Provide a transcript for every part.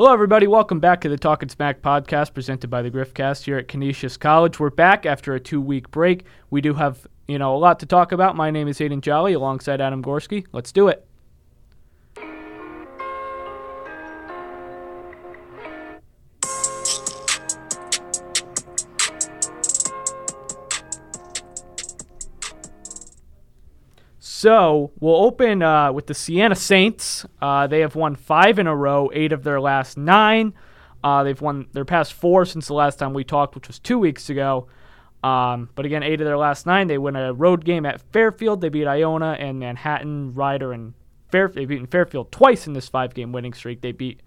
Hello, everybody. Welcome back to the Talking Smack podcast presented by the Griffcast here at Canisius College. We're back after a two week break. We do have, you know, a lot to talk about. My name is Aiden Jolly alongside Adam Gorski. Let's do it. So we'll open uh, with the Siena Saints. Uh, they have won five in a row, eight of their last nine. Uh, they've won their past four since the last time we talked, which was two weeks ago. Um, but again, eight of their last nine. They win a road game at Fairfield. They beat Iona and Manhattan, Rider, and Fairfield. They've beaten Fairfield twice in this five-game winning streak. They beat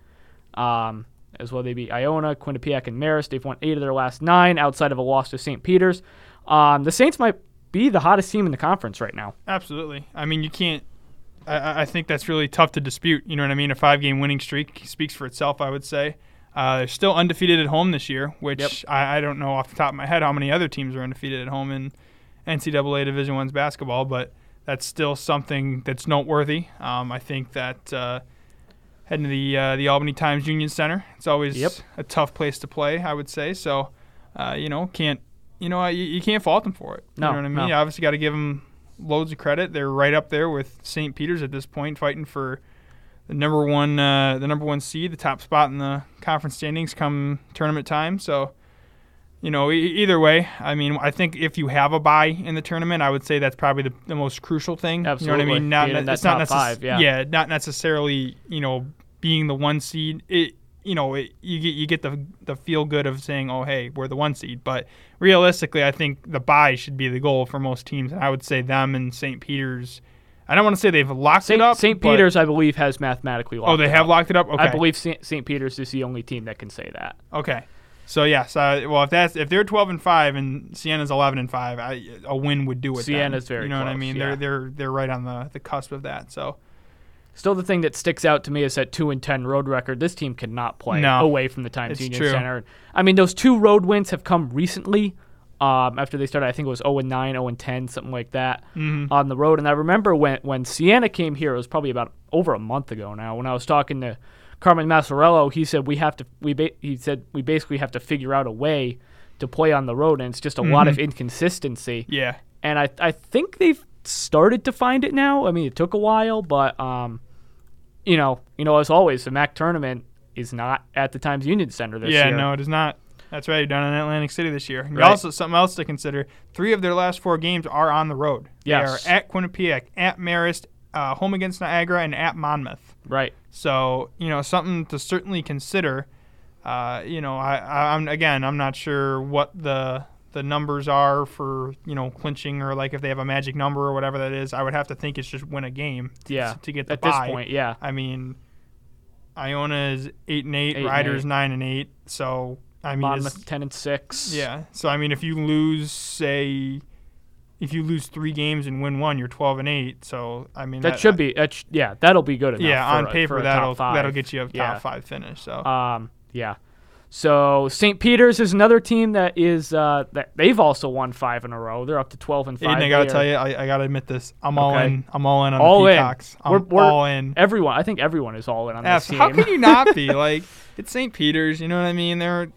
um, as well. They beat Iona, Quinnipiac, and Marist. They've won eight of their last nine, outside of a loss to St. Peter's. Um, the Saints might be the hottest team in the conference right now. Absolutely. I mean, you can't. I, I think that's really tough to dispute. You know what I mean? A five-game winning streak speaks for itself. I would say. Uh, they're still undefeated at home this year, which Yep. I, I don't know off the top of my head how many other teams are undefeated at home in NCAA Division One's basketball, but that's still something that's noteworthy. Um, I think that uh, heading to the uh, the Albany Times Union Center, it's always Yep. a tough place to play. I would say so. Uh, you know, can't you know you, you can't fault them for it. No, you know what I mean? no. You obviously got to give them loads of credit. They're right up there with St. Peter's at this point, fighting for the number one uh, the number one seed, the top spot in the conference standings come tournament time. So, you know, e- either way, I mean, I think if you have a bye in the tournament, I would say that's probably the, the most crucial thing. You know what Absolutely. I mean? Not ne- it's not necess- five, yeah. not necessarily you know being the one seed. It you know it, you get you get the the feel good of saying, oh hey, we're the one seed. But realistically, I think the bye should be the goal for most teams, and I would say them and St. Peter's. I don't want to say they've locked St. it up. St. Peter's, I believe, has mathematically locked. Oh, they it have up. locked it up. Okay. I believe St. Peter's is the only team that can say that. Okay. So yes, uh, well if that's if they're 12 and 5 and Siena's 11 and 5, I, a win would do it. then. Siena's very You know what I mean? yeah. They're they're they're right on the the cusp of that. So Still, the thing that sticks out to me is that two and ten road record. This team cannot play No. away from the Times Union true. Center. I mean, those two road wins have come recently. Um, after they started, I think it was 0 and 9, 0 and 10, something like that Mhm. on the road. And I remember when when Siena came here, it was probably about over a month ago now. When I was talking to Carmen Maciariello, he said we have to we ba- he said we basically have to figure out a way to play on the road, and it's just a lot of inconsistency. yeah, and I I think they've started to find it now. I mean, it took a while, but um, you know, you know, as always, the MAC tournament is not at the Times Union Center this yeah, year. Yeah, no, it is not. That's right, You're down in Atlantic City this year. And Right. Also, something else to consider: three of their last four games are on the road. Yes. they are at Quinnipiac, at Marist, uh, home against Niagara, and at Monmouth. Right. So you know, something to certainly consider. Uh, you know, I, I'm again, I'm not sure what the the numbers are for you know clinching or like if they have a magic number or whatever that is. I would have to think it's just win a game. to- Yeah. To get the At this point, yeah. I mean, Iona is eight and eight, Eight and Riders eight. nine and eight. So I mean, Monmouth ten and six. yeah. So I mean, if you lose, say, if you lose three games and win one, you're twelve and eight. So I mean, That, should be. That sh- yeah, that'll be good enough. yeah. on a- paper, that'll that'll get you a top Yeah. five finish. So Um, yeah. So St. Peter's is another team that is uh, that they've also won five in a row. They're up to twelve and five. Aiden, I gotta tell you, I, I gotta admit this. I'm all in. I'm all in on All the in. I'm We're- we're- all in. Everyone, I think everyone is all in on Yes, this team. how can you not be? Like it's St. Peter's. You know what I mean? They're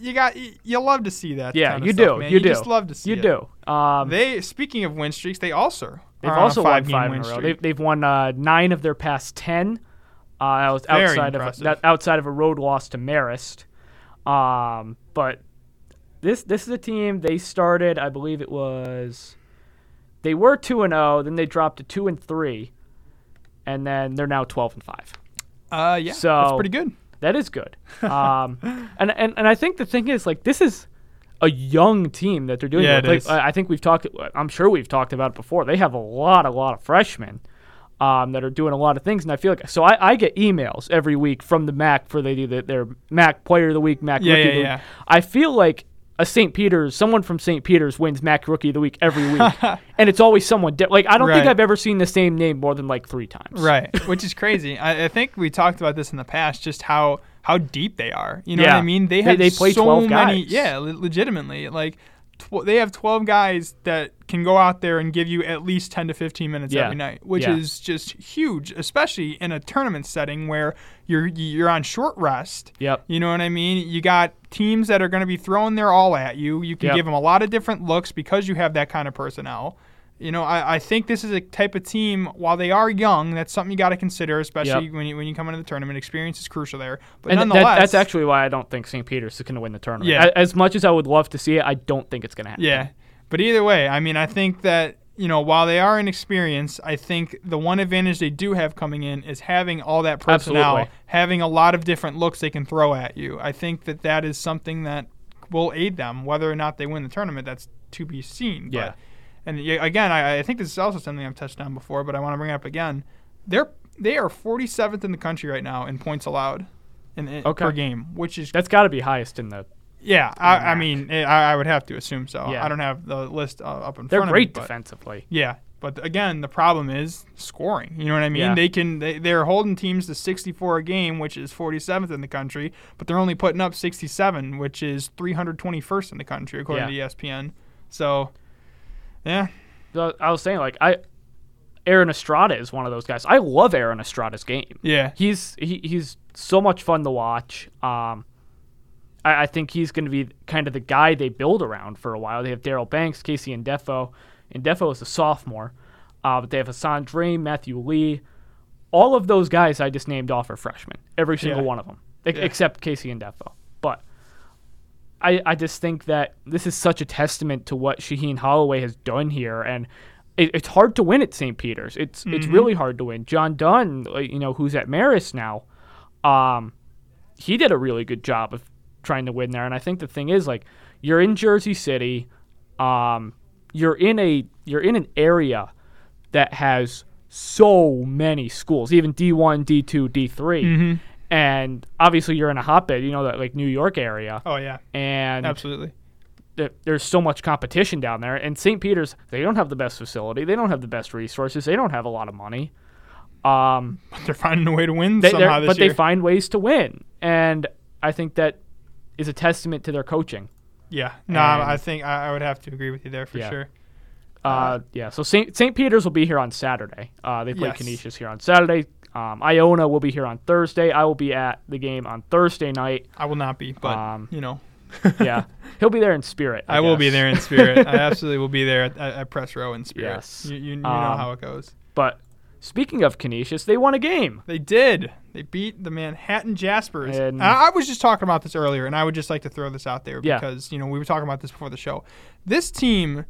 you got you, you love to see that. yeah, kind of you stuff, do. man. You, do. just love to see You it. do. Um, They speaking of win streaks, they also They've a also won five-game five in a row. They've, they've won uh, nine of their past ten. Uh, that was Very outside of impressive. that, outside of a road loss to Marist. Um, but this this is a team they started. I believe it was they were two and zero. Then they dropped to two and three, and then they're now twelve and five. Uh, yeah, that's So- pretty good. That is good. Um, and, and and I think the thing is like this is a young team that they're doing. Yeah, it Like, is. I I think we've talked. I'm sure we've talked about it before. They have a lot, a lot of freshmen um, that are doing a lot of things, and I feel like so. I, I get emails every week from the MAC for they do the, their MAC Player of the Week, MAC Yeah, Rookie yeah, of the Week. yeah. I feel like a St. Peter's, someone from St. Peter's wins MAC Rookie of the Week every week, and it's always someone. Di- like I don't think I've ever seen the same name more than like three times. Right, which is crazy. I, I think we talked about this in the past, just how how deep they are. You know Yeah. what I mean? They They- have they play so 12 many. Yeah, le- legitimately, like tw- they have 12 guys that can go out there and give you at least 10 to 15 minutes Yeah. every night, which Yeah. is just huge, especially in a tournament setting where you're you're on short rest. Yep. You know what I mean? You got teams that are going to be throwing their all at you. You can Yep. give them a lot of different looks because you have that kind of personnel. You know, I, I think this is a type of team. While they are young, that's something you got to consider, especially Yep. when you when you come into the tournament. Experience is crucial there. But And nonetheless, that, that's actually why I don't think St. Peter's is going to win the tournament. Yeah. As much as I would love to see it, I don't think it's going to happen. Yeah. But either way, I mean, I think that, you know, while they are inexperienced, I think the one advantage they do have coming in is having all that personnel, Absolutely. having a lot of different looks they can throw at you. I think that that is something that will aid them. Whether or not they win the tournament, that's to be seen. Yeah. But, and again, I, I think this is also something I've touched on before, but I want to bring it up again. They're they are 47th in the country right now in points allowed in, in- Okay. per game, which is That's got to be highest in the. yeah. I, I mean, eh, I, I would have to assume so. Yeah. I don't have the list uh, up in They're front great of me. but- defensively. yeah, but again, the problem is scoring. You know what I mean? Yeah. They can they, they're holding teams to 64 a game, which is 47th in the country, but they're only putting up 67, which is 321st in the country according to E ESPN. So, yeah, I was saying, like, I. Aaron Estrada is one of those guys. I love Aaron Estrada's game. yeah, He's he, he's so much fun to watch. Um, I, I think he's going to be kind of the guy they build around for a while. They have Daryl Banks, KC Ndefo, and Defo is a sophomore, uh, but they have Hassan Drame, Matthew Lee. All of those guys I just named off are freshmen. Every single Yeah. one of them, e- Yeah. except KC Ndefo. I, I just think that this is such a testament to what Shaheen Holloway has done here, and it, it's hard to win at St. Peter's. It's it's really hard to win. John Dunne, you know, who's at Marist now, um, he did a really good job of trying to win there. And I think the thing is, like, you're in Jersey City, um, you're in a you're in an area that has so many schools, even D1, D2, D3, and obviously you're in a hotbed, you know, that like New York area, oh yeah, and absolutely. th- there's so much competition down there. And St. Peter's, they don't have the best facility, they don't have the best resources, they don't have a lot of money. Um, But they're finding a way to win they, somehow this but year. they find ways to win, and I think that is a testament to their coaching. yeah, no, and- I think I, I would have to agree with you there for Yeah. sure. Uh, yeah. So St. St. Peter's will be here on Saturday. Uh, they play Yes. Canisius here on Saturday. Um, Iona will be here on Thursday. I will be at the game on Thursday night. I will not be, but Um, you know, Yeah, he'll be there in spirit. I, I, will be there in spirit. I absolutely will be there at, at, press row in spirit. Yes. you, you, you know Um, how it goes. But speaking of Canisius, they won a game. They did. They beat the Manhattan Jaspers. And- I, I was just talking about this earlier, and I would just like to throw this out there Yeah. because you know we were talking about this before the show. This team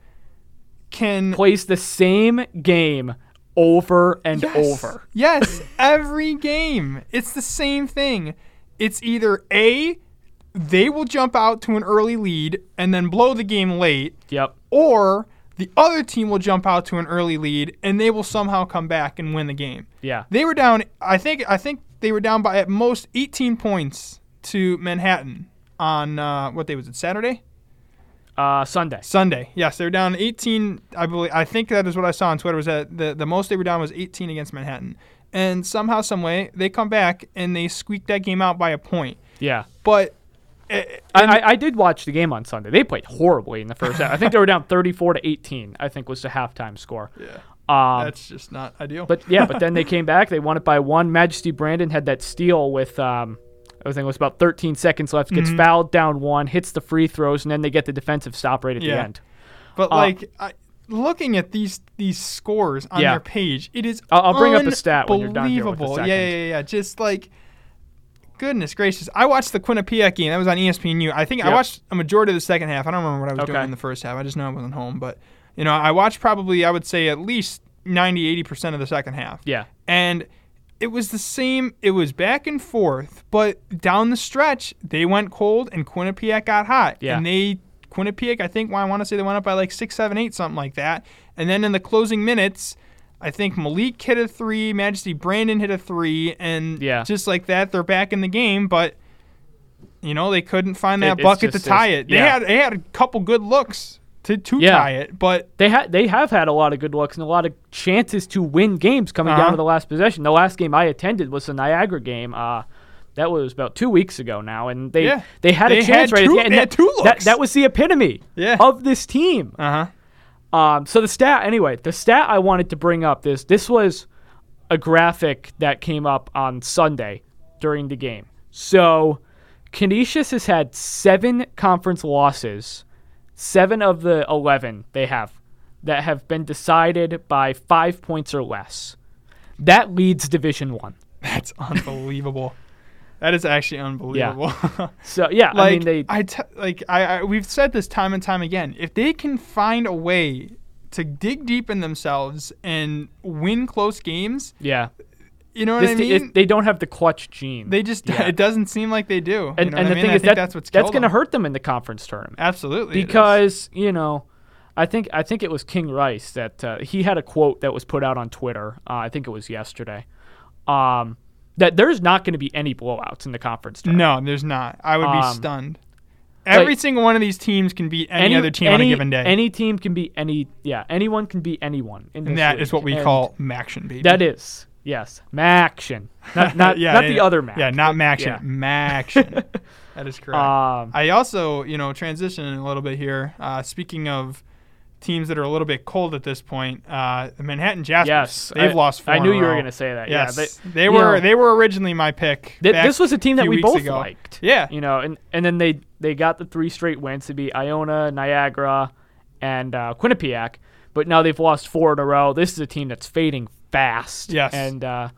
can Plays the same game over and yes, over. Yes, every game. It's the same thing. It's either A, they will jump out to an early lead and then blow the game late, Yep. or the other team will jump out to an early lead and they will somehow come back and win the game. Yeah. They were down. I think. I think they were down by at most 18 points to Manhattan on uh, what day was it? Saturday, Uh, Sunday. Sunday. Yes, they were down 18. I believe. I think that is what I saw on Twitter. Was that the the most they were down was 18 against Manhattan, and somehow, some way, they come back and they squeak that game out by a point. Yeah. But eh, I, I, I did watch the game on Sunday. They played horribly in the first half. I think they were down 34 to 18. I think was the halftime score. yeah, Um, that's just not ideal. But yeah, but then they came back. They won it by one. Majesty Brandon had that steal with um, I think it was about 13 seconds left. Gets Mm-hmm. fouled down one, hits the free throws, and then they get the defensive stop right at the end. But Uh, like I, looking at these these scores on Yeah. their page, it is I'll- I'll bring up a stat when you're done here with the unbelievable. second. Yeah, yeah, yeah. Just like goodness gracious, I watched the Quinnipiac game. That was on ESPNU. I think I watched a majority of the second half. I don't remember what I was doing in the first half. I just know I wasn't home. But you know, I watched probably I would say at least 90, 80 percent of the second half. Yeah, And it was the same. It was back and forth, but down the stretch, they went cold and Quinnipiac got hot. Yeah. And they Quinnipiac, I think, well, I want to say they went up by like six, seven, eight, something like that. And then in the closing minutes, I think Malik hit a three, Majesty Brandon hit a three, and Yeah. just like that, they're back in the game. But you know, they couldn't find that it's bucket to tie it. They yeah. had they had a couple good looks to to Yeah. tie it, but they had they have had a lot of good looks and a lot of chances to win games coming Uh-huh. down to the last possession. The last game I attended was the Niagara game. Uh, that was about two weeks ago now, and they Yeah. they had They a chance had right two- at the end. they had That- two that, that was the epitome Yeah. of this team. Uh huh. Um, so the stat, anyway, the stat I wanted to bring up this this was a graphic that came up on Sunday during the game. So Canisius has had seven conference losses, seven of the eleven they have that have been decided by five points or less. That leads Division One. That's unbelievable. that is actually unbelievable. Yeah. So yeah, like I mean they I t- like I, I we've said this time and time again. If they can find a way to dig deep in themselves and win close games, yeah. You know what This I mean? it- they don't have the clutch gene. they just Yeah. it doesn't seem like they do. and you know and the I mean? thing is that that's what's that's going to hurt them in the conference tournament. Absolutely. because you know i think i think it was king rice that uh, he had a quote that was put out on twitter uh, i think it was yesterday um, that there's not going to be any blowouts in the conference tournament. no, there's not. I would be Um, stunned. Every like- single one of these teams can beat any, other team on a given day. any team can beat any yeah anyone can beat anyone in and that league. is what we And call Maction, baby. that is yes maction not not, yeah, not the other mac Yeah, not Maction. yeah. Maction. that is correct. um, I also, you know, transitioning a little bit here. Uh, speaking of teams that are a little bit cold at this point, uh, the Manhattan Jaspers. yes they've I, lost. Four i in knew a you were going to say that Yes, yeah they, you were. know, they were originally my pick. Th- back this was a team that we both ago. liked. Yeah. You know, and, and then they they got the three straight wins to be Iona, Niagara, and uh, Quinnipiac. But now they've lost four in a row. This is a team that's fading fast. Yes. And uh,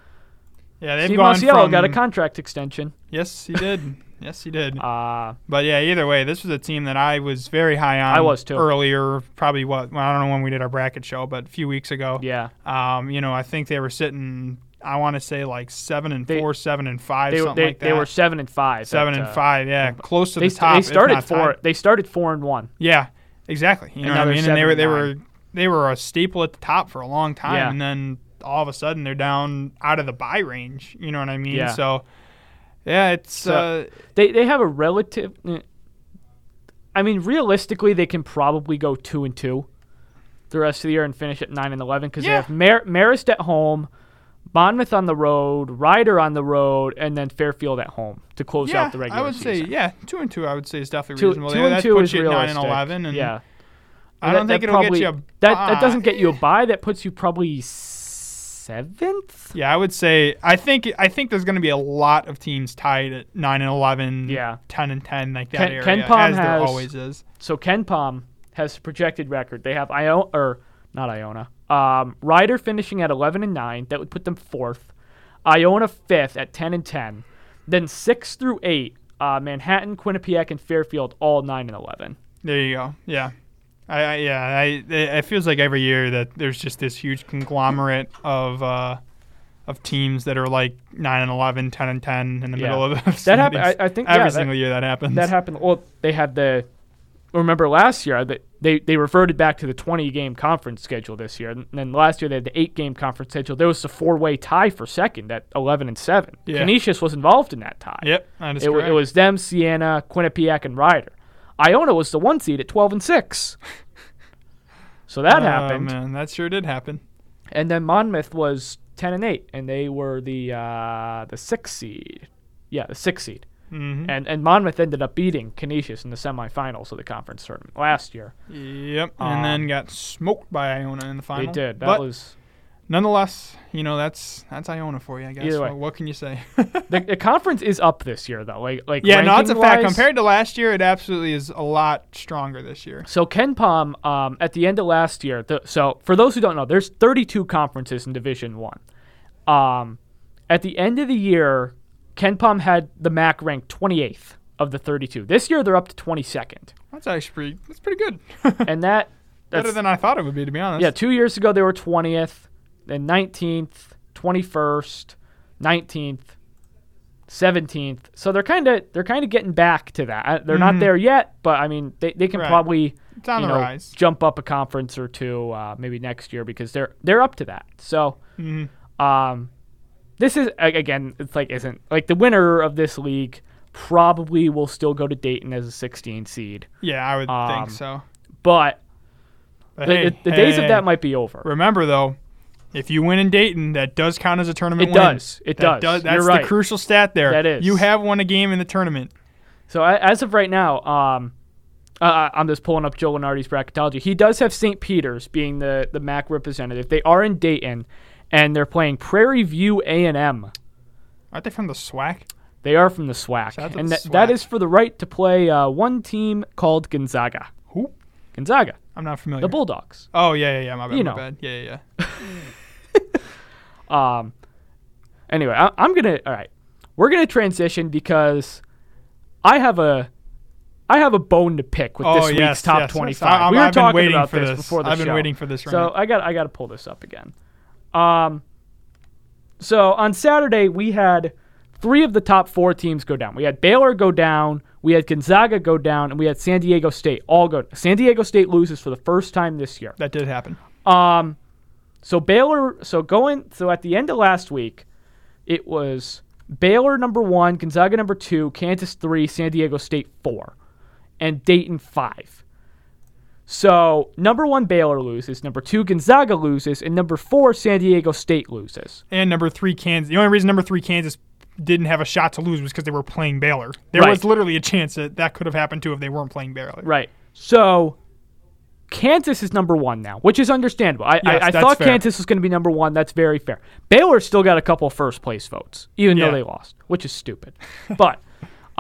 Yeah, they've Steve gone Masiello from. got a contract extension. yes, he did. yes, he did. Uh, But yeah, either way, this was a team that I was very high on. I was too. Earlier, probably what well, I don't know when we did our bracket show, but a few weeks ago. yeah. Um, you know, I think they were sitting. I want to say like seven and They- four, seven and five, They, something they, like that. they were seven and five. seven at, and uh, five. Yeah, close to They, the top. they started four. They started four and one. Yeah, exactly. You And know what I mean? And they were they nine. were they were a staple at the top for a long time, Yeah. and then all of a sudden they're down out of the bye range. You know what I mean? Yeah. So. Yeah, it's So- uh, They they have a relative. I mean, realistically, they can probably go two and two the rest of the year and finish at nine and eleven because Yeah. they have Mar- Marist at home, Monmouth on the road, Rider on the road, and then Fairfield at home to close yeah, out the regular season. I would season. say yeah, two and two. I would say is definitely two, reasonable. two Yeah, and that two puts is you nine and eleven, and yeah, I don't that- think it'll probably, get you a that. That doesn't get you a bye. That puts you probably seventh. Yeah, I would say I think I think there's going to be a lot of teams tied at nine and eleven, Yeah. ten and ten, like that Ken- area, KenPom as there has- always is. So KenPom has projected record. They have Iona or not Iona. Um, Rider finishing at 11 and 9. That would put them fourth. Iona fifth at 10 and 10. Then six through eight. Uh, Manhattan, Quinnipiac, and Fairfield all 9 and 11. There you go. Yeah, I, I yeah, I it feels like every year that there's just this huge conglomerate of uh, of teams that are like nine and 11, 10 and ten in the Yeah. middle of the That happened. I, I think every yeah, that- single year that happens. That happened. Well, they had the. Remember last year that they, they reverted back to the 20 game conference schedule this year. And then last year they had the eight game conference schedule. There was a four way tie for second at 11 and 7. Yeah. Canisius was involved in that tie. Yep, that is It, correct. it was them, Siena, Quinnipiac, and Rider. Iona was the one seed at 12 and 6. So that Oh, happened. man, that sure did happen. And then Monmouth was 10 and 8, and they were the uh, the sixth seed. Yeah, the sixth seed. hmm And and Monmouth ended up beating Canisius in the semifinals of the conference tournament last year. Yep, Um, and then got smoked by Iona in the final. They did. That but was nonetheless, you know that's that's Iona for you, I guess. Either way. What, what can you say? the, the conference is up this year though. Like like yeah, no, it's a fact. Compared to last year, it absolutely is a lot stronger this year. So KenPom, um, at the end of last year, the, so for those who don't know, there's 32 conferences in Division One. Um, at the end of the year, KenPom had the MAC ranked 28th of the 32. This year, they're up to 22nd, That's actually pretty. That's pretty good. and that Better than I thought it would be, to be honest. yeah. Two years ago, they were 20th, then 19th, 21st, 19th. 17th, so they're kind of they're kind of getting back to that. Uh, They're not Mhm. there yet, but I mean they, they can Right. probably it's on you the know, rise. jump up a conference or two uh, maybe next year because they're they're up to that. So Mhm. um, this is again it's like isn't like the winner of this league probably will still go to Dayton as a 16 seed, Yeah, I would Um, think so. but But the, hey, the, the hey, days hey, of that might be over. Remember though, If you win in Dayton, that does count as a tournament It win. does. It That does. That's You're right. the crucial stat there. That is. You have won a game in the tournament. So as of right now, um, uh, I'm just pulling up Joe Lunardi's bracketology. He does have St. Peter's being the the MAC representative. They are in Dayton, and they're playing Prairie View A and M. Aren't they from the SWAC? They are from the SWAC, and the that, that SWAC. is for the right to play uh, one team called Gonzaga. Who? Gonzaga, I'm not familiar. the Bulldogs. Oh yeah, yeah, yeah. My bad. You my know. bad. Yeah, yeah, yeah. Um, anyway, I, I'm gonna. All right, we're gonna transition because I have a. I have a bone to pick with oh this yes, week's top yes, yes. 25. I, we were been talking waiting about for this, this before the I've been show. waiting for this. So I got I got to pull this up again. Um, so on Saturday we had three of the top four teams go down. We had Baylor go down, we had Gonzaga go down, and we had San Diego State all go. San Diego State loses for the first time this year. that did happen. Um, so Baylor, so going, so at the end of last week, it was Baylor number one, Gonzaga number two, Kansas three, San Diego State four, and Dayton five. So number one Baylor loses, number two Gonzaga loses, and number four San Diego State loses. And number three, Kansas. The only reason number three, Kansas, didn't have a shot to lose was because they were playing Baylor. There Right. was literally a chance that that could have happened too if they weren't playing Baylor. Right. So Kansas is number one now, which is understandable. I, Yes, I, I thought fair. Kansas was going to be number one. That's very fair. Baylor still got a couple first place votes, even Yeah. though they lost, which is stupid. but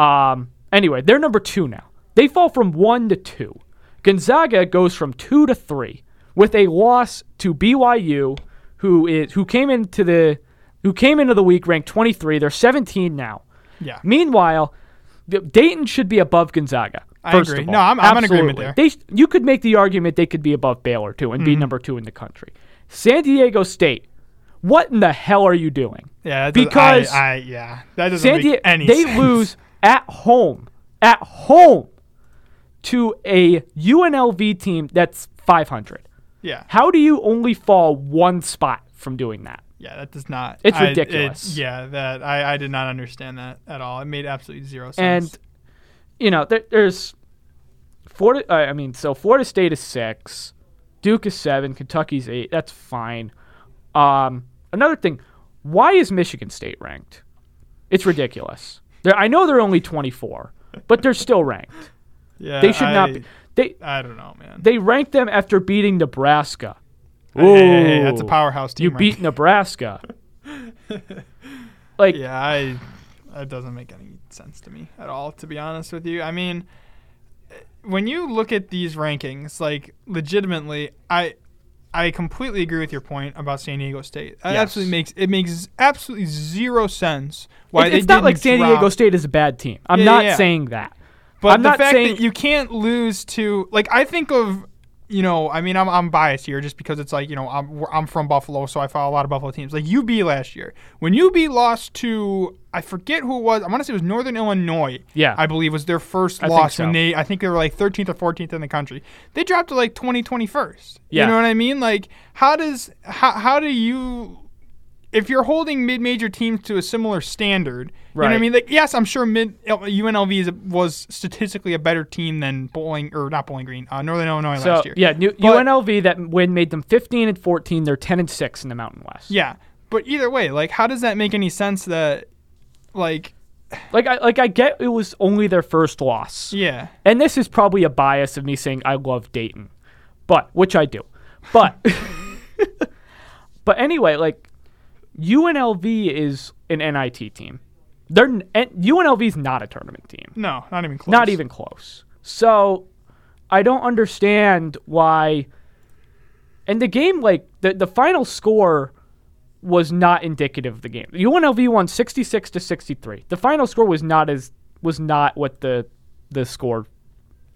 um, anyway, they're number two now. They fall from one to two. Gonzaga goes from two to three with a loss to BYU, who is who came into the who came into the week ranked 23. They're 17 now. Yeah. Meanwhile, Dayton should be above Gonzaga. I First agree. Of all. No, I'm- I'm in agreement Absolutely. there. They, you could make the argument they could be above Baylor too and Mm-hmm. be number two in the country. San Diego State, what in the hell are you doing? Yeah. that Because I, I yeah, that doesn't San make Diego, any they sense. lose at home, at home, to a UNLV team that's 500. Yeah. How do you only fall one spot from doing that? Yeah, that does not. It's I- ridiculous. yeah, that I, I did not understand that at all. It made absolutely zero sense. And you know, there, there's Florida. Uh, I mean, so Florida State is six, Duke is seven, Kentucky's eight. That's fine. Um, another thing, why is Michigan State ranked? It's ridiculous. They're, I know they're only 24, but they're still ranked. yeah, They should not be. They I don't know, man. they ranked them after beating Nebraska. Hey, hey, hey, hey, that's a powerhouse team. You right beat Nebraska. like Yeah, I that doesn't make any sense to me at all, to be honest with you. I mean, when you look at these rankings, like legitimately, I I completely agree with your point about San Diego State. That Yes. absolutely makes it makes absolutely zero sense why it's, it's not like San Diego drop- State is a bad team. I'm Yeah, not yeah, yeah. saying that. But I'm the not fact saying that you can't lose to like I think of you know I mean I'm I'm biased here just because it's like you know I'm I'm from Buffalo so I follow a lot of Buffalo teams like UB last year when UB lost to I forget who it was I want to say it was Northern Illinois Yeah. I believe was their first I loss when so. they I think they were like 13th or 14th in the country they dropped to like 20 21st Yeah. you know what I mean like how does how how do you if you're holding mid-major teams to a similar standard, you know what I mean? Like, yes, I'm sure mid UNLV is, was statistically a better team than Bowling or not Bowling Green, uh, Northern Illinois So last year. yeah, New, But- UNLV that win made them 15 and 14. They're 10 and six in the Mountain West. Yeah, but either way, like, how does that make any sense? That, like, Like I like I get it was only their first loss, yeah, and this is probably a bias of me saying I love Dayton, but which I do, but but anyway, like UNLV is an NIT team. They're UNLV is not a tournament team. no, not even close. Not even close. So I don't understand why. And the game, like the the final score, was not indicative of the game. UNLV won sixty six to sixty three. The final score was not as was not what the the score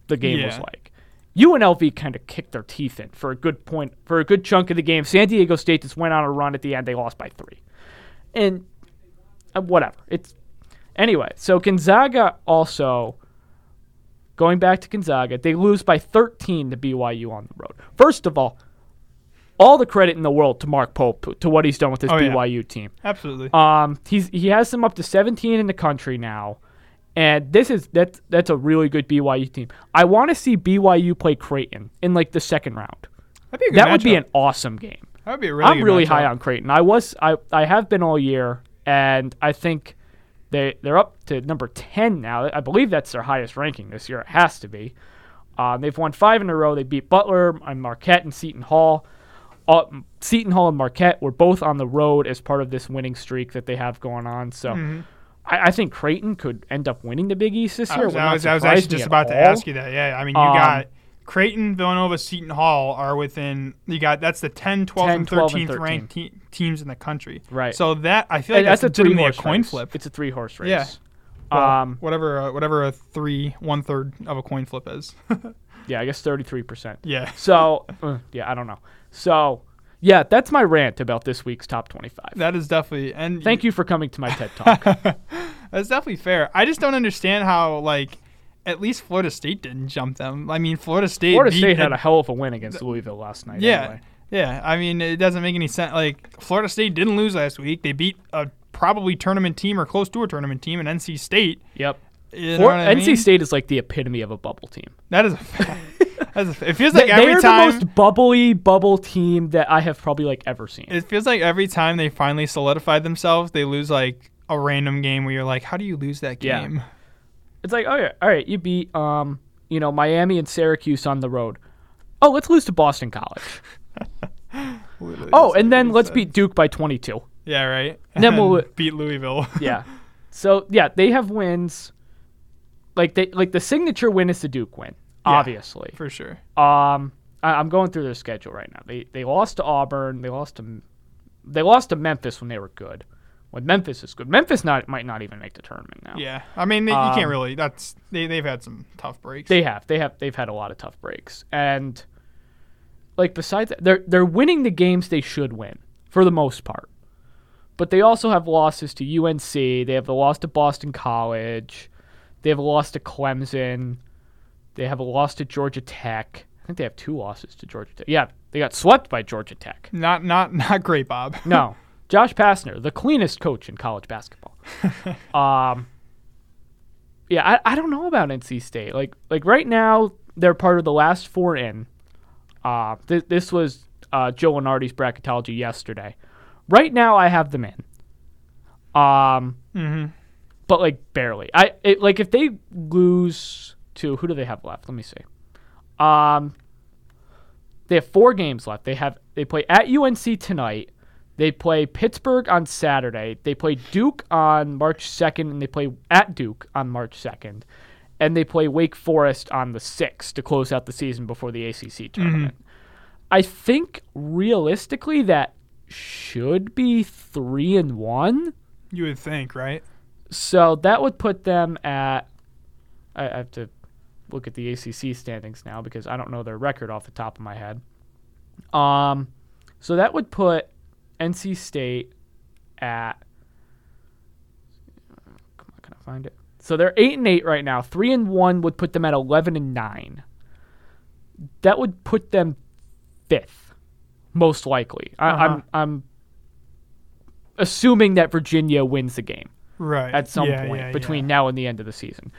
the game was like. UNLV kind of kicked their teeth in for a good point for a good chunk of the game. San Diego State just went on a run at the end. They lost by three, and uh, whatever. It's anyway. So Gonzaga also going back to Gonzaga, they lose by 13 to BYU on the road. First of all, all the credit in the world to Mark Pope to what he's done with this Oh, yeah. BYU team. absolutely. Um, he's he has them up to 17 in the country now, and this is that's that's a really good BYU team. I want to see BYU play Creighton in like the second round. That'd be a good That would be an awesome game. That would be a really. I'm really matchup. high on Creighton. I was I I have been all year, and I think they they're up to number ten now. I believe that's their highest ranking this year. It has to be. Um, they've won five in a row. They beat Butler and Marquette and Seton Hall. Uh, Seton Hall and Marquette were both on the road as part of this winning streak that they have going on. So. I, I think Creighton could end up winning the Big East this I year. was, I was, I was actually just about to ask you that. Yeah, I mean, you Um, got Creighton, Villanova, Seton Hall are within. You got that's the 10, 12, 10, and 12, and 13th 13. ranked te- teams in the country. Right. So that I feel like that's, that's a three a coin race. flip. It's a three horse race. Yeah. Well, um, whatever, uh, whatever a three, one third of a coin flip is. yeah, I guess thirty three percent. yeah. So, uh, yeah, I don't know. So, yeah, that's my rant about this week's top 25. That is definitely and Thank you for coming to my TED Talk. That's definitely fair. I just don't understand how like at least Florida State didn't jump them. I mean, Florida State. Florida beat State had a hell of a win against Louisville last night. Yeah, anyway. yeah. I mean, it doesn't make any sense. Like Florida State didn't lose last week. They beat a probably tournament team or close to a tournament team in NC State. Yep. You know For, I NC mean? State is like the epitome of a bubble team. That is. A fact. That's a, fa- it feels They, like every are time. the most bubbly bubble team that I have probably like ever seen. it feels like every time they finally solidified themselves, they lose like a random game where you're like, how do you lose that game? Yeah. It's like, oh yeah, all right, you beat um, you know, Miami and Syracuse on the road. Oh, let's lose to Boston College. Oh, and then let's said. beat Duke by 22. Yeah, right. And then we'll- beat Louisville. Yeah. so yeah, they have wins. Like they like the signature win is the Duke win, obviously. for sure. Um, I, I'm going through their schedule right now. They they lost to Auburn. They lost to they lost to Memphis when they were good. When Memphis is good, Memphis not might not even make the tournament now. Yeah, I mean they, you Um, can't really. That's they they've had some tough breaks. They have. They have. They've had a lot of tough breaks, and like besides, that, they're they're winning the games they should win for the most part. But they also have losses to UNC. They have the loss to Boston College. They have a loss to Clemson. They have a loss to Georgia Tech. I think they have two losses to Georgia Tech. Yeah, they got swept by Georgia Tech. not not not great, Bob. No, Josh Pastner, the cleanest coach in college basketball. um, yeah, I, I don't know about NC State. Like like right now, they're part of the last four in. Uh, th- this was uh, Joe Lunardi's bracketology yesterday. Right now, I have them in. Um, hmm but like barely. I it, like if they lose to who do they have left? Let me see. Um, they have four games left. They have they play at UNC tonight. They play Pittsburgh on Saturday. They play Duke on March second, and they play at Duke on March second, and they play Wake Forest on the sixth to close out the season before the ACC tournament. I think realistically that should be three and one. You would think, right? So that would put them at. I have to look at the ACC standings now because I don't know their record off the top of my head. Um, so that would put NC State at. Come on, can I find it? So they're eight and eight right now. Three and one would put them at eleven and nine. That would put them fifth, most likely. I, Uh-huh. I'm I'm assuming that Virginia wins the game Right. at some Yeah, point yeah, between yeah. now and the end of the season.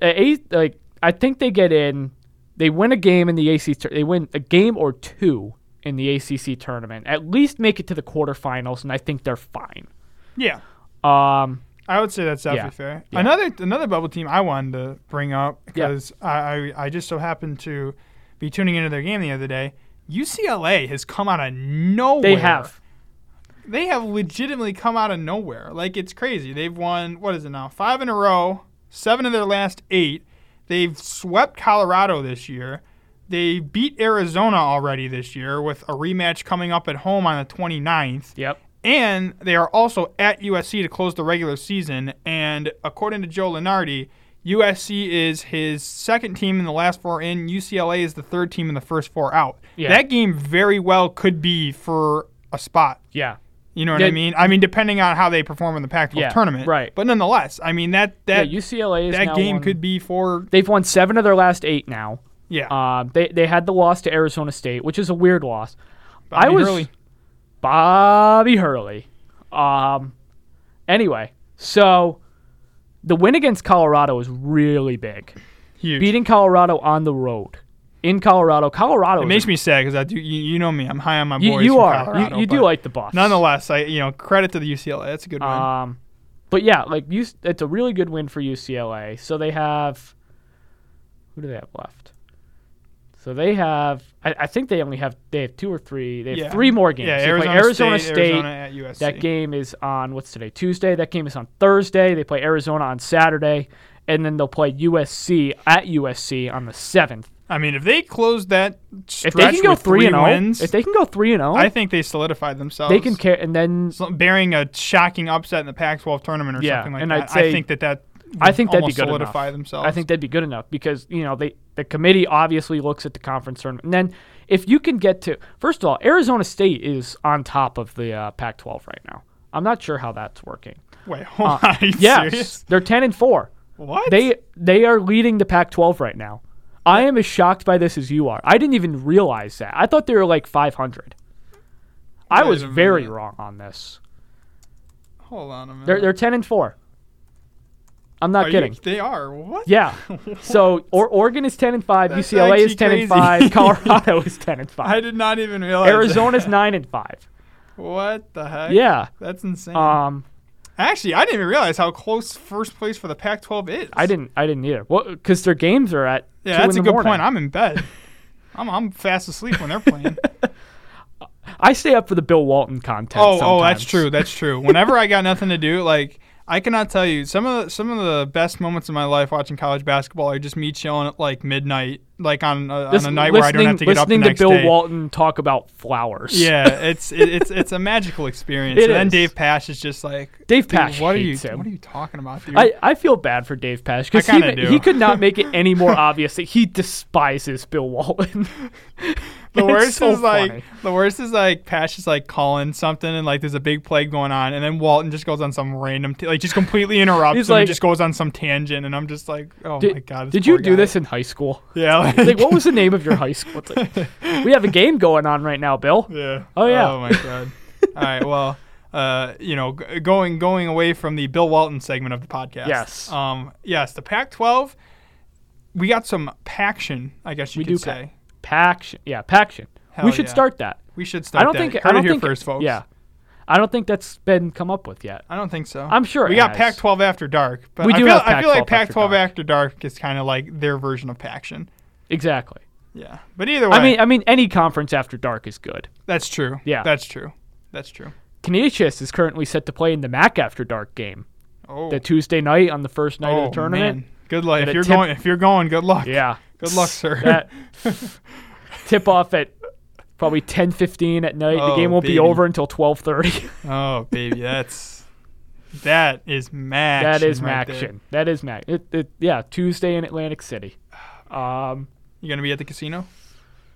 Eight, like I think they get in. They win a game in the ACC. They win a game or two in the ACC tournament. At least make it to the quarterfinals, and I think they're fine. Yeah. Um, I would say that's definitely Yeah. fair. Yeah. Another another bubble team I wanted to bring up Yeah. because I, I I just so happened to be tuning into their game the other day. UCLA has come out of nowhere. they have. They have legitimately come out of nowhere. Like it's crazy. They've won what is it now? Five in a row. Seven of their last eight. They've swept Colorado this year. They beat Arizona already this year with a rematch coming up at home on the 29th. Yep. And they are also at USC to close the regular season. And according to Joe Lunardi, USC is his second team in the last four in. UCLA is the third team in the first four out. Yeah. That game very well could be for a spot. Yeah. You know what Yeah. I mean? I mean, depending on how they perform in the Pac-12 Yeah, tournament. right. But nonetheless, I mean that that yeah. UCLA is that game won- could be for They've won seven of their last eight now. yeah. Um, they they had the loss to Arizona State, which is a weird loss. Bobby I was Hurley. Bobby Hurley. Um, anyway, so the win against Colorado is really big. huge. Beating Colorado on the road in Colorado. Colorado. It makes a- me sad because I do. You, you know me. I'm high on my You, boys. you from are. Colorado, you you do like the Buffs. Nonetheless, I you know credit to the UCLA. That's a good win. Um, but yeah, like you, it's a really good win for UCLA. So they have, who do they have left? So they have, I, I think they only have they have two or three. They have yeah. three more games. Yeah, they Arizona, play Arizona State, State. Arizona at USC. That game is on what's today? Tuesday. That game is on Thursday. They play Arizona on Saturday, and then they'll play USC at USC on the seventh. I mean, if they close that stretch If they can go with three and zero, wins, if they can go three and zero, I think they solidified themselves. they can care. And then So- bearing a shocking upset in the Pac-12 tournament or Yeah, something like and that. I'd say- I think that that I think that'd be good solidify enough. themselves. I think that'd be good enough because you know they the committee obviously looks at the conference tournament, and then if you can get to first of all, Arizona State is on top of the uh, Pac-12 right now. I'm not sure how that's working. Wait, hold Uh, on. Are you yes, serious? they're ten and four. What? They they are leading the Pac-12 right now. I am as shocked by this as you are. I didn't even realize that. I thought they were like 500. I Wait was very wrong on this. Hold on a minute. They're they're 10 and four. I'm not Are you- kidding. they are. What? Yeah. So or, Oregon is 10 and 5, That's UCLA is actually 10 and 5, Colorado is 10 and 5. I did not even realize. that. Arizona's 9 and 5. What the heck? Yeah. That's insane. Um Actually, I didn't even realize how close first place for the Pac-12 is. I didn't I didn't either. Well, cuz their games are at Yeah, 2 that's a good morning. point. I'm in bed. I'm I'm fast asleep when they're playing. I stay up for the Bill Walton content oh, oh, that's true. That's true. Whenever I got nothing to do, like I cannot tell you some of the some of the best moments of my life watching college basketball are just me chilling at like midnight, like on a, on a night where I don't have to get up the listening to Bill day. Walton talk about flowers. Yeah, it's it, it's it's a magical experience. And then. Dave Pasch is just like Dave Pasch What are you him. What are you talking about, dude? I, I feel bad for Dave Pasch because he, do. he could not make it any more obvious that he despises Bill Walton. The worst so is like the worst is like Pasch is like calling something and like there's a big play going on and then Walton just goes on some random t- like just completely interrupts He's him like- and just goes on some tangent and I'm just like oh Did, my god did you do guy. this in high school? yeah like, Like, what was the name of your high school? Like, we have a game going on right now, Bill. yeah Oh, yeah. oh my god all right well uh you know g- going going away from the Bill Walton segment of the podcast Yes. um yes the Pac-12 we got some paction I guess you We could do pa- say Paction. Yeah, Paction. Hell we should yeah. start that. we should start I don't that. think Heard I don't think first folks Yeah, I don't think that's been come up with yet. I don't think so. I'm sure we got has. Pac-12 after dark, but We I do feel, I feel like Pac-12 after dark. after dark is kind of like their version of Paction. Exactly. Yeah, but either way, I mean, I mean, any conference after dark is good. that's true. Yeah. that's true. That's true. Canisius is currently set to play in the MAC after dark game, Oh, the Tuesday night on the first night oh, of the oh, tournament. man. Good luck if you're tip- going. If you're going, good luck. Yeah. Good luck, sir. Tip off at probably 10:15 at night. the Oh, game won't baby. be over until 12:30. oh, baby, that's that is max. that is right. That is Mac. It, it, yeah, Tuesday in Atlantic City. Um, You gonna be at the casino?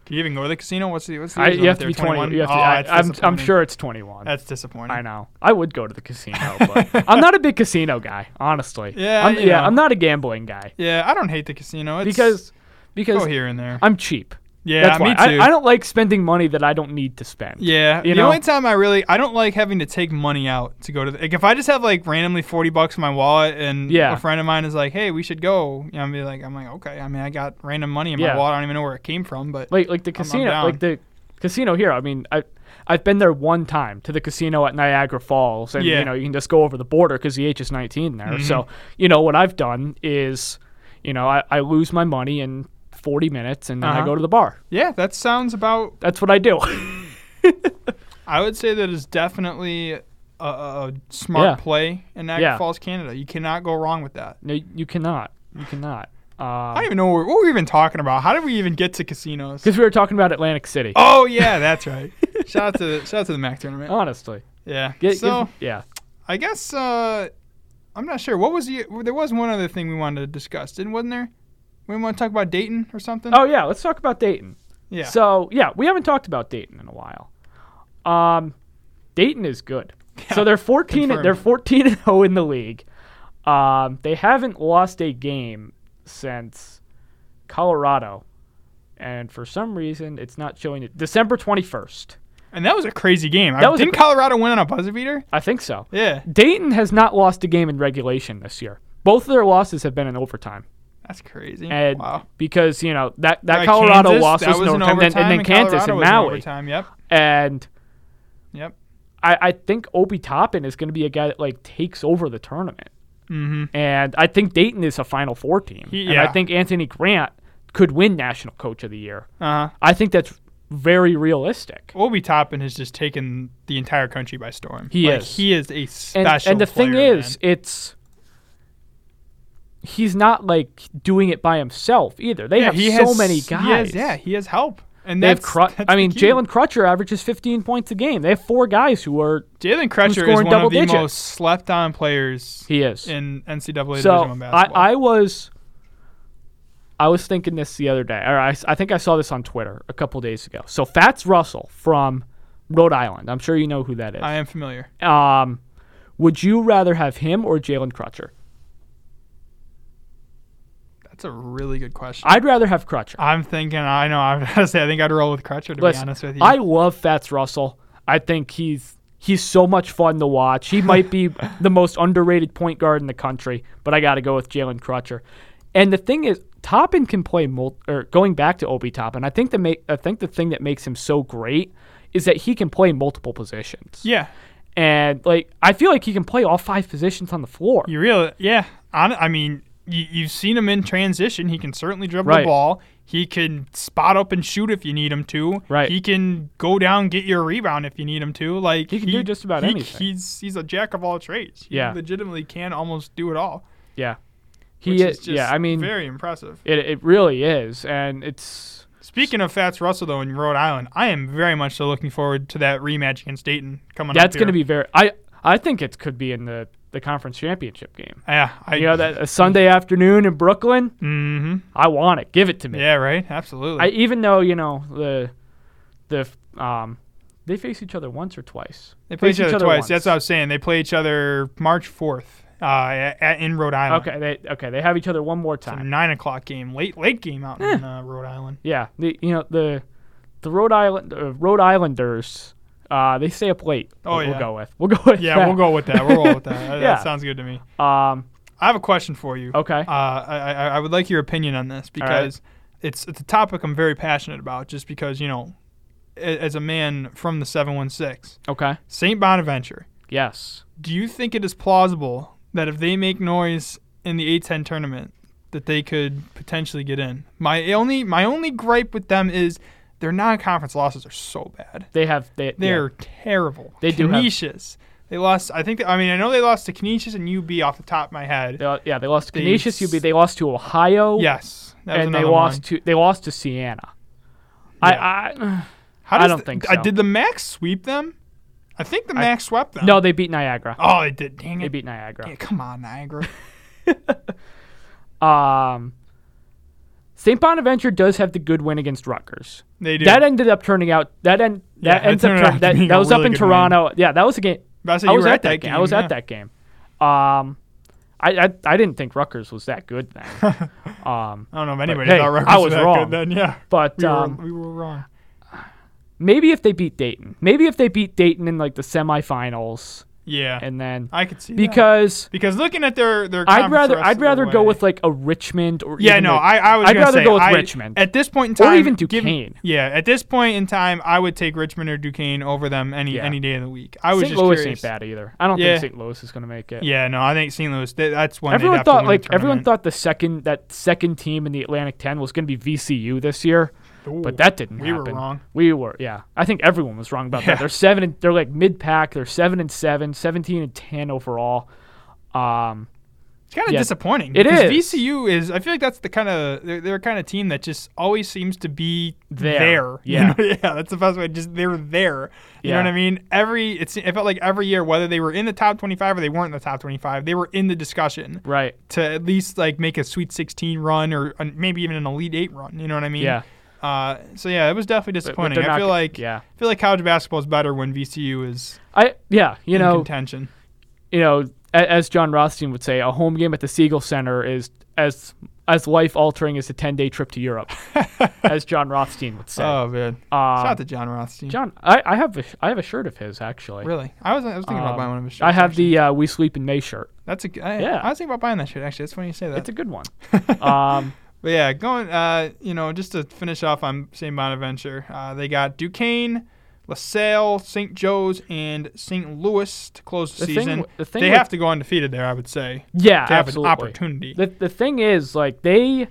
Can you even go to the casino? What's the what's the I, you have to be 20. 21? You have to, oh, I, that's I'm, I'm sure it's 21. that's disappointing. I know. I would go to the casino, but I'm not a big casino guy, honestly. Yeah, I'm, yeah, know. I'm not a gambling guy Yeah, I don't hate the casino. It's, because because go here and there. I'm cheap. Yeah, That's me why. too. I, I don't like spending money that I don't need to spend. Yeah, You the know? only time I really I don't like having to take money out to go to the, like if I just have like randomly forty bucks in my wallet and Yeah. a friend of mine is like, hey, we should go. You know, I'm be like, I'm like, okay. I mean, I got random money in Yeah. my wallet. I don't even know where it came from, but Like like the casino, down. like the casino here. I mean, I I've been there one time to the casino at Niagara Falls, and Yeah. you know you can just go over the border because the HS19 there. Mhm. So you know what I've done is, you know, I, I lose my money in 40 minutes, and then I Uh-huh. go to the bar. yeah, that sounds about. That's what I do. I would say that is definitely a, a, smart Yeah. play in Niagara Yeah. Falls, Canada. You cannot go wrong with that. no, you cannot. You cannot. I don't even know what, what we're even talking about. How did we even get to casinos? Because we were talking about Atlantic City. Oh yeah, that's right. shout out to the, shout out to the Mac tournament. Honestly, yeah. Get- so yeah. I guess uh, I'm not sure. What was the? There was one other thing we wanted to discuss, didn't? Wasn't there? We want to talk about Dayton or something. Oh yeah, let's talk about Dayton. yeah. So yeah, we haven't talked about Dayton in a while. Um, Dayton is good. Yeah, so they're 14. confirmed. They're 14 and 0 in the league. Um, they haven't lost a game since Colorado, and for some reason it's not showing it. December 21st. and that was a crazy game. That was didn't Colorado win on a buzzer beater? I think so. Yeah, Dayton has not lost a game in regulation this year. Both of their losses have been in overtime. That's crazy. and wow. because you know that that Right, Colorado Kansas, loss was, was overtime, and then, and then Kansas Colorado and was in Maui, overtime. Yep. and Yep. I, I think Obi Toppin is going to be a guy that like takes over the tournament, Mm-hmm. and I think Dayton is a Final Four team, He- and I think Anthony Grant could win National Coach of the Year. Uh huh. I think that's very realistic. Obi Toppin has just taken the entire country by storm. He Like, is. He is a And, special. and the thing is, man. it's he's not like doing it by himself either. They Yeah, have so has- many he guys. has- yeah, he has help. And They have Cru- I mean. Jalen Crutcher averages 15 points a game. They have four guys who are Jalen Crutcher is one double of the digits. most slept-on players he is. in NCAA so Division One I, basketball. I was I was thinking this the other day. Or I, I think I saw this on Twitter a couple days ago. So Fats Russell from Rhode Island. I'm sure you know who that is. I am familiar. um, would you rather have him or Jalen Crutcher? That's a really good question. I'd rather have Crutcher. I'm thinking. I know. I'm gonna say. I think I'd roll with Crutcher. To Listen, be honest with you. I love Fats Russell. I think he's he's so much fun to watch. He might be the most underrated point guard in the country, but I got to go with Jalen Crutcher. And the thing is, Toppin can play mul- or going back to Obi Toppin. I think the make I think the thing that makes him so great is that he can play multiple positions. yeah. And like I feel like he can play all five positions on the floor. You really. Yeah. I mean, you, you've seen him in transition. He can certainly dribble Right. the ball. He can spot up and shoot if you need him to. Right. He can go down get your rebound if you need him to. Like He can do just about he- anything. He's he's a jack of all trades. He Yeah. legitimately can almost do it all. Yeah. He is, is just yeah, I mean very impressive. it it really is and it's Speaking of Fats Russell though in Rhode Island, I am very much so looking forward to that rematch against Dayton coming up. that's going to be very I I think it could be in the the conference championship game. Yeah, I, You know that a Sunday afternoon in Brooklyn. Mm-hmm. I want it. Give it to me. Yeah, right. Absolutely. I even though you know the the um they face each other once or twice. they play face each other, twice. once. That's what I was saying. They play each other March fourth, uh, at, at- in Rhode Island. Okay, they okay they have each other one more It's a time. nine o'clock game, late late game out in uh, Rhode Island. Yeah, the you know the the Rhode Island uh, Rhode Islanders. Uh, they stay up late. Oh, we'll yeah. go with. We'll go with. Yeah, that. we'll go with that. We'll roll with that. That- Yeah. That sounds good to me. Um. I have a question for you. Okay. Uh, I, I I would like your opinion on this because it's it's a topic I'm very passionate about. Just because you know, as a man from the seven one six, Okay. Saint Bonaventure. Yes. Do you think it is plausible that if they make noise in the A10 tournament, that they could potentially get in? My only my only gripe with them is their non-conference losses are so bad. They have. They, They're yeah. terrible. They do have- Canisius. They lost. I think. I mean, I know they lost to Canisius and UB off the top of my head. They, yeah. They lost to They Canisius. UB. They lost to Ohio. Yes, and they lost one. to they lost to Siena. I, I How I don't the- think uh, so. did the Max sweep them? I think the Max swept them. no, they beat Niagara. Oh, they did. Dang it. They beat Niagara. Yeah, come on, Niagara. Um, St. Bonaventure does have the good win against Rutgers. They do. That ended up turning out. That end. That that ends up turn- that, that was up really in good win. Toronto. Yeah, that was a game. I, I was were at that game. I was yeah. at that game. Um, I, I I didn't think Rutgers was that good then. um, I don't know if anybody hey, thought Rutgers I was was that wrong. good then. Yeah, but we, um, were, we were wrong. maybe if they beat Dayton, maybe if they beat Dayton in like the semifinals, Yeah, and then I could see that. because because looking at their their I'd rather I'd rather go with like a Richmond or yeah no a- I, I was I'd gonna rather say, go with I- Richmond. at this point in time Or even give Duquesne. yeah at this point in time I would take Richmond or Duquesne over them any Yeah. any day of the week I was St. just Louis curious ain't bad either. I don't Yeah. think St. Louis is going to make it. yeah no I think St Louis that's one everyone they'd have to thought like everyone thought the second that second team in the Atlantic 10 was going to be VCU this year, Ooh, but that didn't we were happen. wrong We were, yeah. I think everyone was wrong about Yeah. that. They're seven. And, they're like mid pack. They're seven and seven, 17 and ten overall. Um, It's kind of Yeah, disappointing. it because. VCU is. I feel like that's the kind of they're, they're kind of team that just always seems to be There. there. you Yeah. know? yeah. That's the best way. Just they're there. You know what I mean? Every it's. It felt like every year, whether they were in the top twenty-five or they weren't in the top twenty-five, they were in the discussion right. to at least like make a Sweet Sixteen run or maybe even an Elite Eight run. You know what I mean? Yeah. Uh, so yeah, it was definitely disappointing. I feel like yeah. I feel like college basketball is better when VCU is I yeah. You in know, contention. you know, as Jon Rothstein would say, a home game at the Siegel Center is as as life altering as a 10 day trip to Europe, as Jon Rothstein would say. Oh man, Um, shout out to Jon Rothstein. Jon, I, I have a, I have a shirt of his actually. Really, I was I was thinking about Um, buying one of his shirts. I have actually. the uh, We Sleep in May shirt. That's a I, Yeah. I was thinking about buying that shirt Actually, that's funny you say that. It's a good one. um, But yeah, going, uh, you know, just to finish off on St. Bonaventure, uh, they got Duquesne, LaSalle, St. Joe's, and St. Louis to close the, The season. w- the thing they with- have to go undefeated there, I would say, yeah, to have absolutely. an opportunity. The the thing is, like they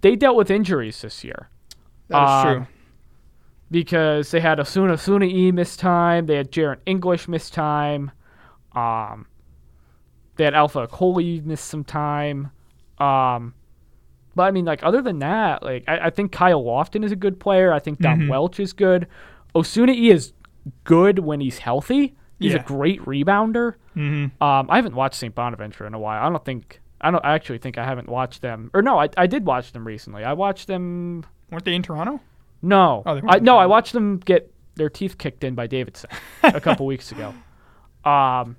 they dealt with injuries this year. that is um, true. because they had Asuna Suna E miss time, they had Jaren English miss time, um, they had Alpha Okoli miss some time, um, but I mean, like other than that, like I, I think Kyle Lofton is a good player. I think Dom Mhm. Welch is good. Osuna E is good when he's healthy. He's Yeah. a great rebounder. Mm-hmm. Um, I haven't watched St. Bonaventure in a while. I don't think I don't I actually think I haven't watched them. Or no, I, I did watch them recently. I watched them Weren't they in Toronto? no, Oh, they weren't I, no, I watched them get their teeth kicked in by Davidson a couple weeks ago. Um,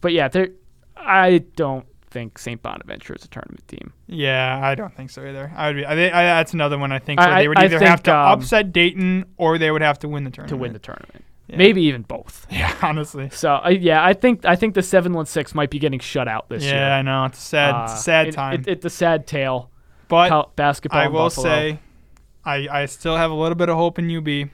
but yeah, they I don't think St. Bonaventure is a tournament team. Yeah, I don't think so either. I would be. I, I, that's another one I think I- where they would I either have to um, upset Dayton or they would have to win the tournament to win the tournament. Yeah. Maybe even both. Yeah, honestly. So uh, yeah, I think I think the seven one six might be getting shut out this year. Yeah, I know. It's a sad, Uh, sad it- time. It, it's a sad tale. but basketball. I will say, I, I still have a little bit of hope in UB.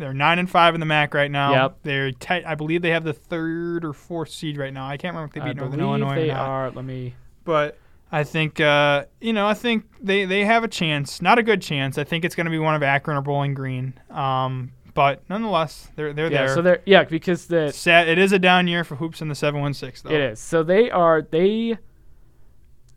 They're nine and five in the MAC right now. Yep. They're te- I believe they have the third or fourth seed right now. I can't remember if they I beat Northern Illinois they or not. are. Let me. But I think uh, you know I think they, they have a chance. Not a good chance. I think it's going to be one of Akron or Bowling Green. Um, but nonetheless, they're they're Yeah, there. so they're yeah because the Sad, it is a down year for hoops in the seven one six though. It is. So they are they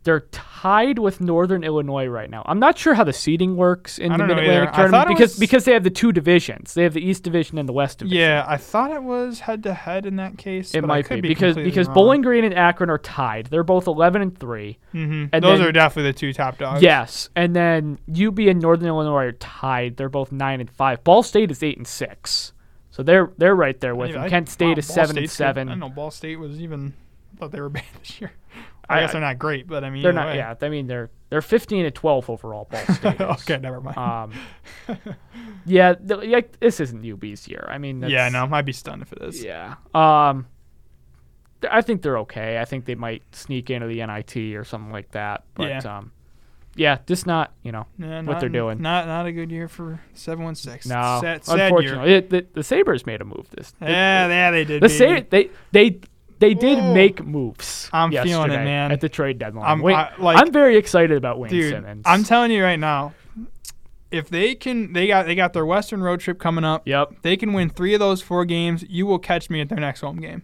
they're tied with Northern Illinois right now. I'm not sure how the seeding works in the Mid Atlantic tournament because was- because they have the two divisions. They have the East Division and the West Division. Yeah, I thought it was head to head in that case. It might could be because because wrong. Bowling Green and Akron are tied. They're both 11 and 3. Mhm. and Those then- are definitely the two top dogs. Yes, and then UB and Northern Illinois are tied. They're both 9 and 5. Ball State is 8 and 6. So they're they're right there with Yeah, them. I- Kent State wow, is Ball 7 and State's good. I 7. don't know Ball State was even. I thought they were bad this year. I, I- guess they're not great, but I mean They're not way. yeah, I mean they're they're 15 and 12 overall Ball State. okay, never mind. Um, yeah, th- like this isn't UB's year. I mean, yeah, no, I'd be stunned if it is. yeah. Um, th- I think they're okay. I think they might sneak into the NIT or something like that. But Yeah. um, yeah, just not you know Yeah, what not- they're doing. Not not a good year for seven one six. no. sad, sad year. unfortunately, It- the, the Sabres made a move this. Yeah, yeah, they did. the baby. Sa- they they they did Ooh. make moves. I'm feeling it, man. At the trade deadline, I'm- Wayne- I- like- I'm very excited about Wayne Dude, Simmonds. I'm telling you right now, if they can, they got they got their Western road trip coming up. Yep. They can win three of those four games. You will catch me at their next home game.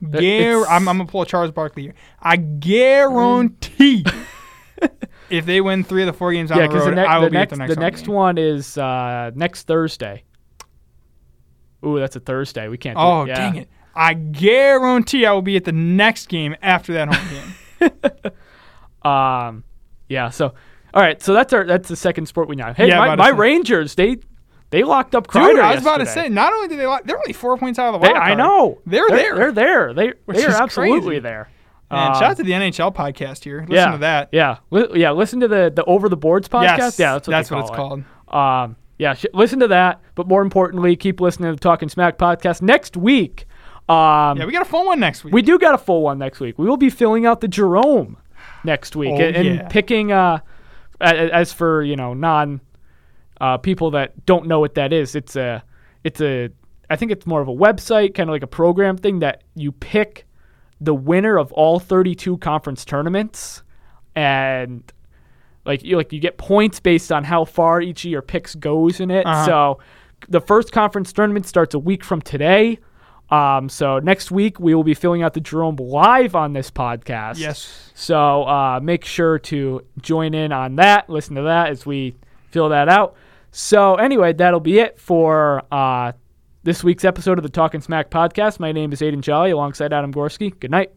That- Guar- I'm, I'm gonna pull a Charles Barkley here. I guarantee. if they win three of the four games on Yeah, the road, the, ne- I will the be next at the the next, home next game. one is uh, next Thursday. Ooh, that's a Thursday. We can't. Do Oh it. Yeah. dang it! I guarantee I will be at the next game after that home game. Um, yeah. So, all right. So that's our that's the second sport we know. Hey, Yeah, my, my. Rangers they they locked up Kreider Dude, I was about to say, not only did they, lock, they're only four points out of the They, wild I know They're there. They're there. They they are absolutely crazy. there. And Um, shout out to the NHL podcast here. Listen yeah, to that. Yeah, yeah. Listen to the the Over the Boards podcast. Yes, yeah, that's what, that's what it's it. called. Um, yeah, sh- listen to that. But more importantly, keep listening to the Talking Smack podcast next week. Um, Yeah, we got a full one next week. we do got a full one next week. We will be filling out the Jerome next week Oh, and, and yeah. picking. Uh, as for you know non uh, people that don't know what that is, it's a it's a I think it's more of a website, kind of like a program thing that you pick the winner of all 32 conference tournaments and like you like you get points based on how far each of your picks goes in it. Uh-huh. So the first conference tournament starts a week from today. Um, so next week we will be filling out the Jerome live on this podcast. yes. So uh, make sure to join in on that. Listen to that as we fill that out. So anyway, that'll be it for uh, this week's episode of the Talking Smack podcast. My name is Aiden Jolly alongside Adam Gorski. Good night.